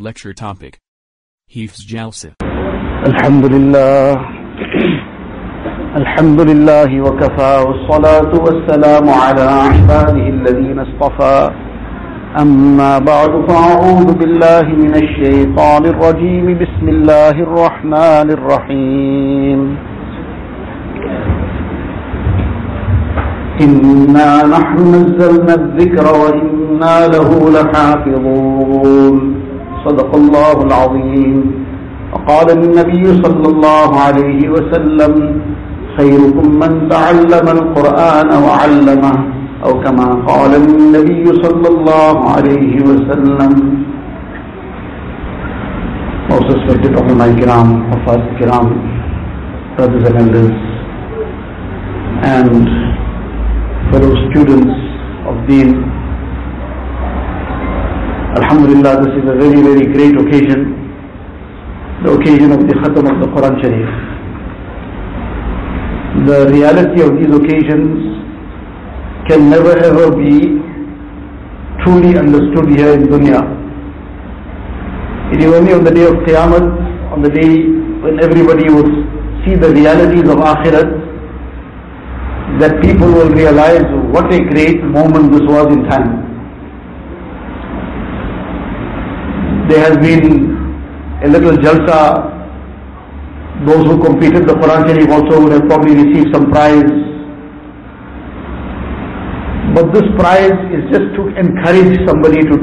Lecture topic. Hifz Jalsa. Alhamdulillah. Alhamdulillah. Wa kafa wa salatu wa salamu ala ahbadihi alladhina. Amma ba'du fa'udhu billahi min ash-shaytanir rajim. Bismillahir rahmanir rahim. إنا نحن نزلنا الذكر وإنا له لحافظون صدق الله العظيم وقال النبي صلى الله عليه وسلم خيركم من تعلم القرآن وعلمه أو كما قال النبي صلى الله عليه وسلم Most respected ulama kiram, Hafaz kiram, brothers and elders, and fellow students of Deen. Alhamdulillah, this is a very, very great occasion, the occasion of the Khatam of the Quran Sharif. The reality of these occasions can never ever be truly understood here in dunya. It is only on the day of Qiyamah, on the day when everybody will see the realities of Akhirat, that people will realize what a great moment this was in time. There has been a little jalsa. Those who completed the Quran Sharif also would have probably received some prize. But this prize is just to encourage somebody to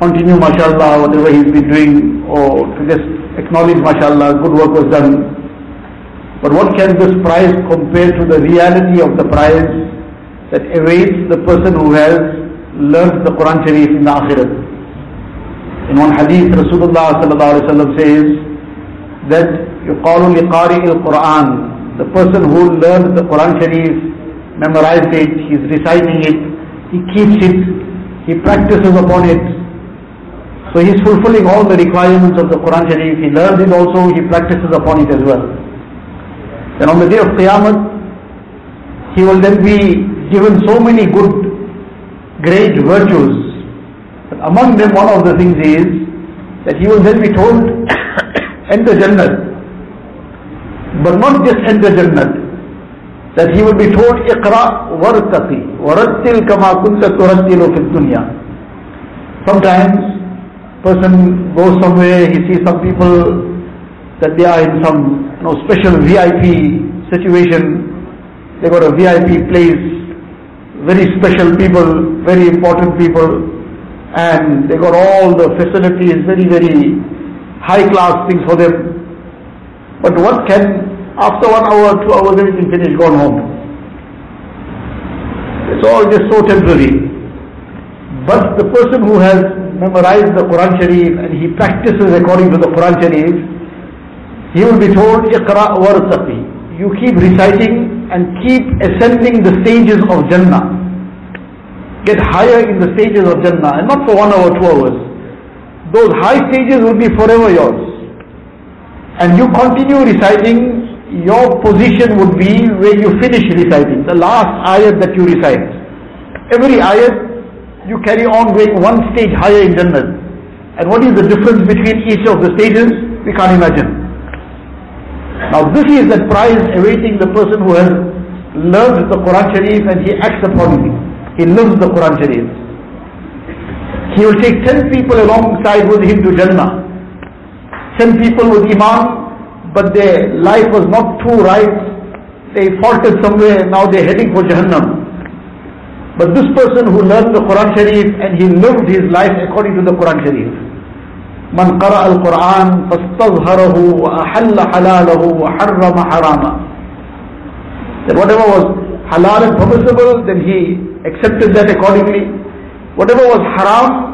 continue, mashallah, whatever he's been doing, or to just acknowledge, mashallah, good work was done. But what can this prize compare to the reality of the prize that awaits the person who has learned the Quran Sharif in the Akhirat? In one hadith, Rasulullah sallallahu alaihi wasallam says that يقال لقارئ القرآن the person who learns the Quran Sharif, memorized it, he's reciting it, he keeps it, he practices upon it. So he's fulfilling all the requirements of the Quran Sharif. He learns it also, he practices upon it as well. Then on the day of Qiyamah, he will then be given so many good, great virtues. but among them, one of the things is that he will then be told, enter Jannah. But not just enter Jannah. That he will be told, Iqra wartaqi, warattil kama kunta turattilu fid dunya. Sometimes, person goes somewhere, he sees some people that they are in some you know, special VIP situation. They got a VIP place, very special people, very important people, and they got all the facilities, very, very high class things for them. But what can, after one hour, two hours, everything finished, gone home. It's all just so temporary. But the person who has memorized the Quran Sharif and he practices according to the Quran Sharif, he will be told, Iqra wartaqi. You keep reciting and keep ascending the stages of Jannah. Get higher in the stages of Jannah and not for one hour, two hours. Those high stages will be forever yours. And you continue reciting, your position would be where you finish reciting, the last ayat that you recite. Every ayat you carry on going one stage higher in Jannah. And what is the difference between each of the stages? We can't imagine. Now this is the prize awaiting the person who has learned the Quran Sharif and he acts upon it. He lives the Quran Sharif. He will take ten people alongside with him to Jannah. Ten people with Iman, but their life was not too right. They faltered somewhere, now they're heading for Jahannam. But this person who learned the Quran Sharif and he lived his life according to the Quran Sharif. من قرأ القرآن فاستظهره وأحل حلاله وحرم حراما That whatever was halal and permissible, then he accepted that accordingly. Whatever was haram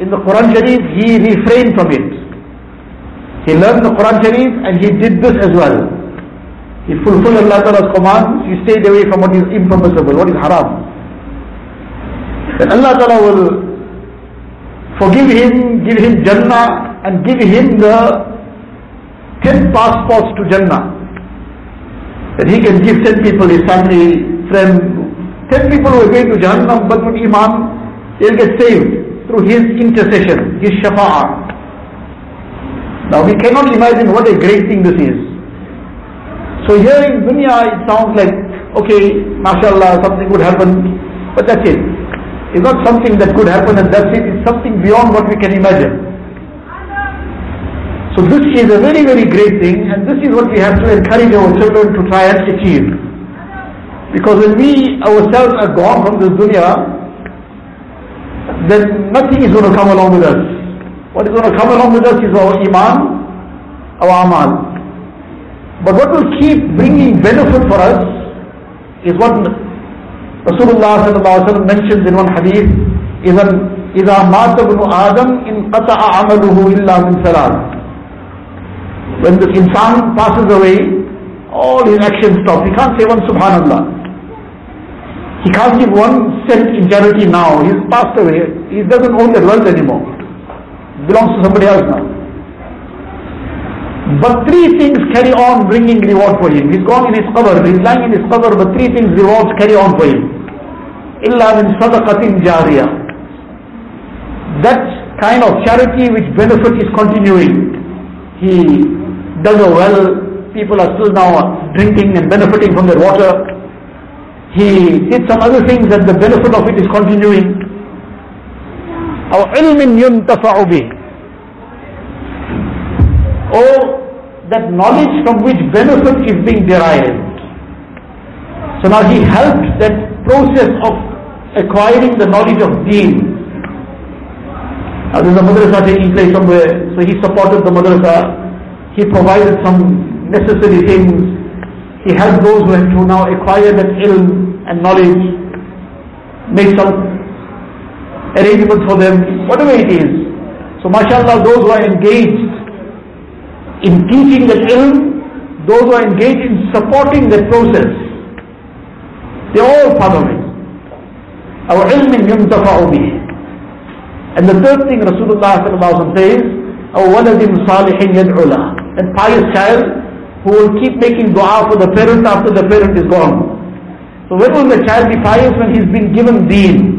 in the Quran Sharif, he refrained from it. He learned the Quran Sharif and he did this as well. He fulfilled Allah Ta'ala's command, he stayed away from what is impermissible, what is haram. Then Allah Ta'ala will forgive him, give him Jannah and give him the ten passports to Jannah. That he can give ten people, his family, friends, ten people who are going to Jahannam but with Iman, they'll get saved through his intercession, his shafa'ah. Now we cannot imagine what a great thing this is. So here in dunya it sounds like, okay, mashallah, something would happen, but that's it. It's not something that could happen and that's it, it's something beyond what we can imagine. So this is a very, very great thing and this is what we have to encourage our children to try and achieve. Because when we ourselves are gone from this dunya, then nothing is going to come along with us. What is going to come along with us is our iman, our amal. But what will keep bringing benefit for us is what Rasulullah sallallahu mentions in one hadith, إذا إذا مات ابن آدم انقطع عمله إلا من ثلاث. When the insan passes away, all his actions stop. He can't say one subhanallah. He can't give one cent in charity now. He's passed away. He doesn't own that wealth anymore. It belongs to somebody else now. But three things carry on bringing reward for him. He's gone in his cover, he's lying in his cover, but three things rewards carry on for him. Illa min sadaqatin jariyah. That kind of charity which benefit is continuing. He dug a well, people are still now drinking and benefiting from their water. He did some other things and the benefit of it is continuing. Our ilmin yuntafa'u bih oh, or that knowledge from which benefit is being derived. So now he helped that process of acquiring the knowledge of deen. Now there's a madrasa taking place somewhere, so he supported the madrasa. He provided some necessary things. He helped those who had to now acquire that ilm and knowledge, make some arrangements for them, whatever it is. So mashallah, those who are engaged in teaching the ilm, those who are engaged in supporting the process, they're all part of it. Our ilm yuntafa'u bih. And the third thing Rasulullah says, our waladim salihin yad'ula. And pious child who will keep making dua for the parent after the parent is gone. So when will the child be pious? When he's been given deen.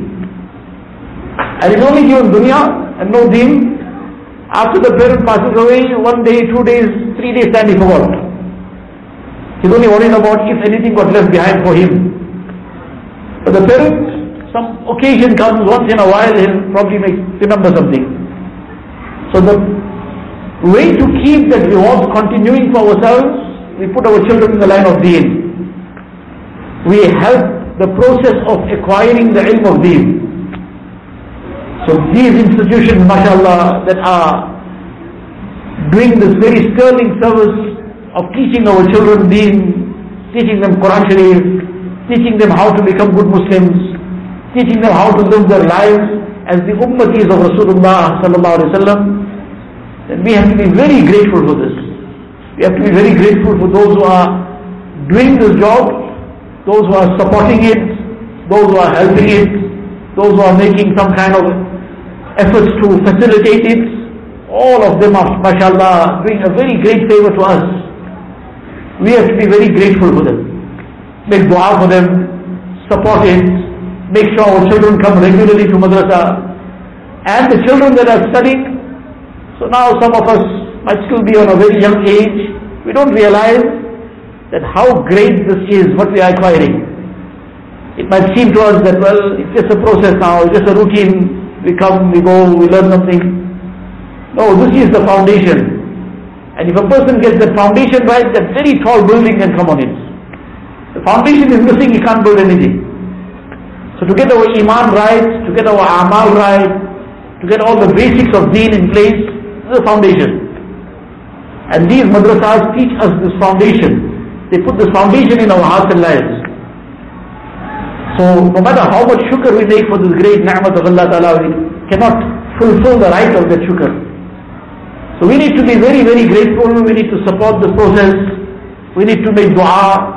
And he's only given dunya and no deen, after the parent passes away, one day, two days, three days time he forgot. He's only worried about if anything got left behind for him. But the parent, some occasion comes once in a while, he'll probably make, remember something. So the way to keep that reward continuing for ourselves, we put our children in the line of deen. We help the process of acquiring the ilm of deen. So these institutions, mashallah, that are doing this very sterling service of teaching our children deen, teaching them Quran Sharif, teaching them how to become good Muslims, teaching them how to live their lives as the ummatis of Rasulullah sallallahu alaihi wasallam, then we have to be very grateful for this. We have to be very grateful for those who are doing this job, those who are supporting it, those who are helping it, those who are making some kind of efforts to facilitate it. All of them are, mashallah, doing a very great favor to us. We have to be very grateful for them. Make dua for them, support it, make sure our children come regularly to madrasa. And the children that are studying, so now some of us might still be on a very young age. We don't realize that how great this is, what we are acquiring. It might seem to us that, well, it's just a process now, it's just a routine. We come, we go, we learn something. No, this is the foundation. And if a person gets the foundation right, that very tall building can come on it. The foundation is missing, he can't build anything. So to get our iman right, to get our amal right, to get all the basics of deen in place, this is the foundation. And these madrasas teach us this foundation. They put this foundation in our hearts and lives. So no matter how much shukr we make for this great ni'mat of Allah Ta'ala, we cannot fulfill the right of that shukr. So we need to be very, very grateful. We need to support the process. We need to make dua.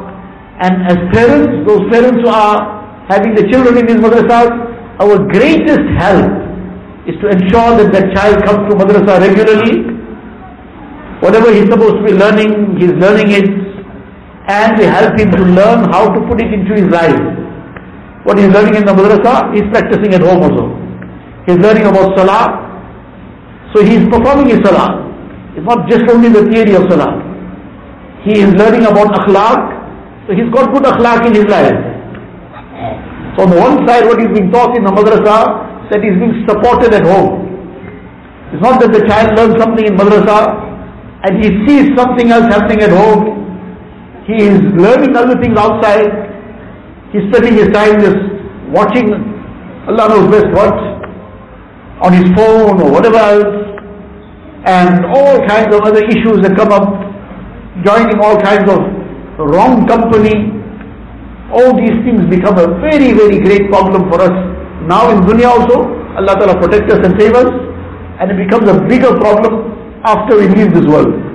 And as parents, those parents who are having the children in these madrasas, our greatest help is to ensure that that child comes to madrasa regularly. Whatever he's supposed to be learning, he's learning it. And we help him to learn how to put it into his life. What he's learning in the madrasa, he's practicing at home also. He's learning about salah, so he's performing his salah. It's not just only the theory of salah. He is learning about akhlaq, so he's got good akhlaq in his life. So on one side, what is being taught in the madrasa, that is being supported at home. It's not that the child learns something in madrasa and he sees something else happening at home. He is learning other things outside. He's spending his time just watching Allah knows best what on his phone or whatever else and all kinds of other issues that come up, joining all kinds of wrong company. All these things become a very, very great problem for us. Now in dunya also, Allah Ta'ala protect us and save us and it becomes a bigger problem after we leave this world.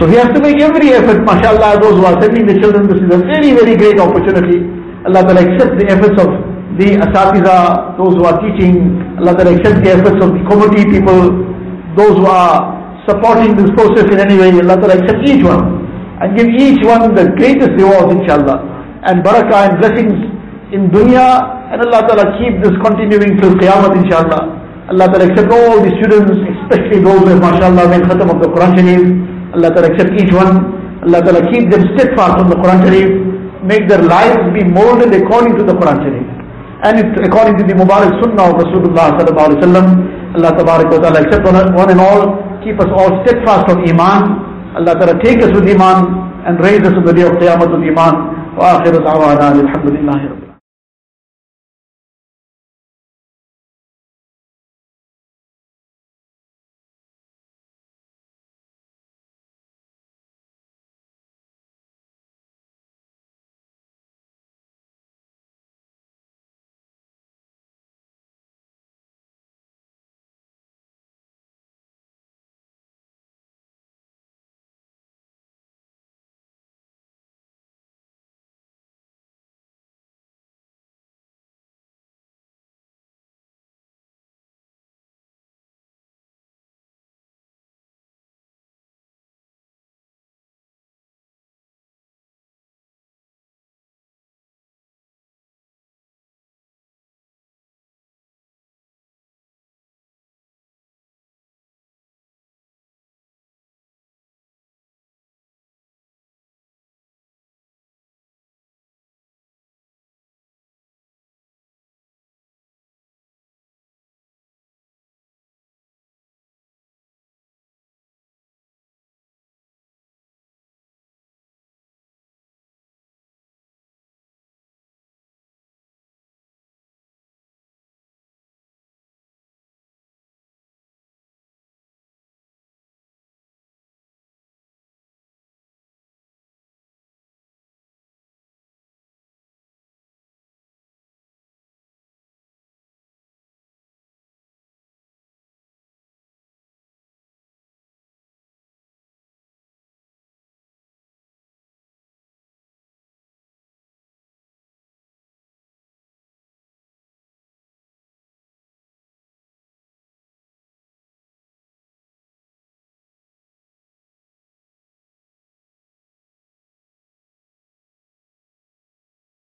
So he has to make every effort, mashallah, those who are sending the children, this is a very, very great opportunity. Allah Ta'ala accept the efforts of the asatiza, those who are teaching, Allah Ta'ala accept the efforts of the committee people, those who are supporting this process in any way, Allah Ta'ala accept each one and give each one the greatest rewards inshallah and barakah and blessings in dunya and Allah Ta'ala keep this continuing till Qiyamah inshallah. Allah Ta'ala accept all the students, especially those who have mashallah made khatam of the Quran Sharif. Allah Ta'ala accept each one. Allah Ta'ala keep them steadfast on the Quran Sharif. Make their lives be molded according to the Quran Sharif. And it, according to the Mubarak Sunnah of Rasulullah Sallallahu Alaihi Wasallam. Allah Ta'ala accept one and all. Keep us all steadfast on Iman. Allah Ta'ala take us with Iman and raise us on the day of Qiyamah with Iman. وآخر دعوانا الحمد لله رب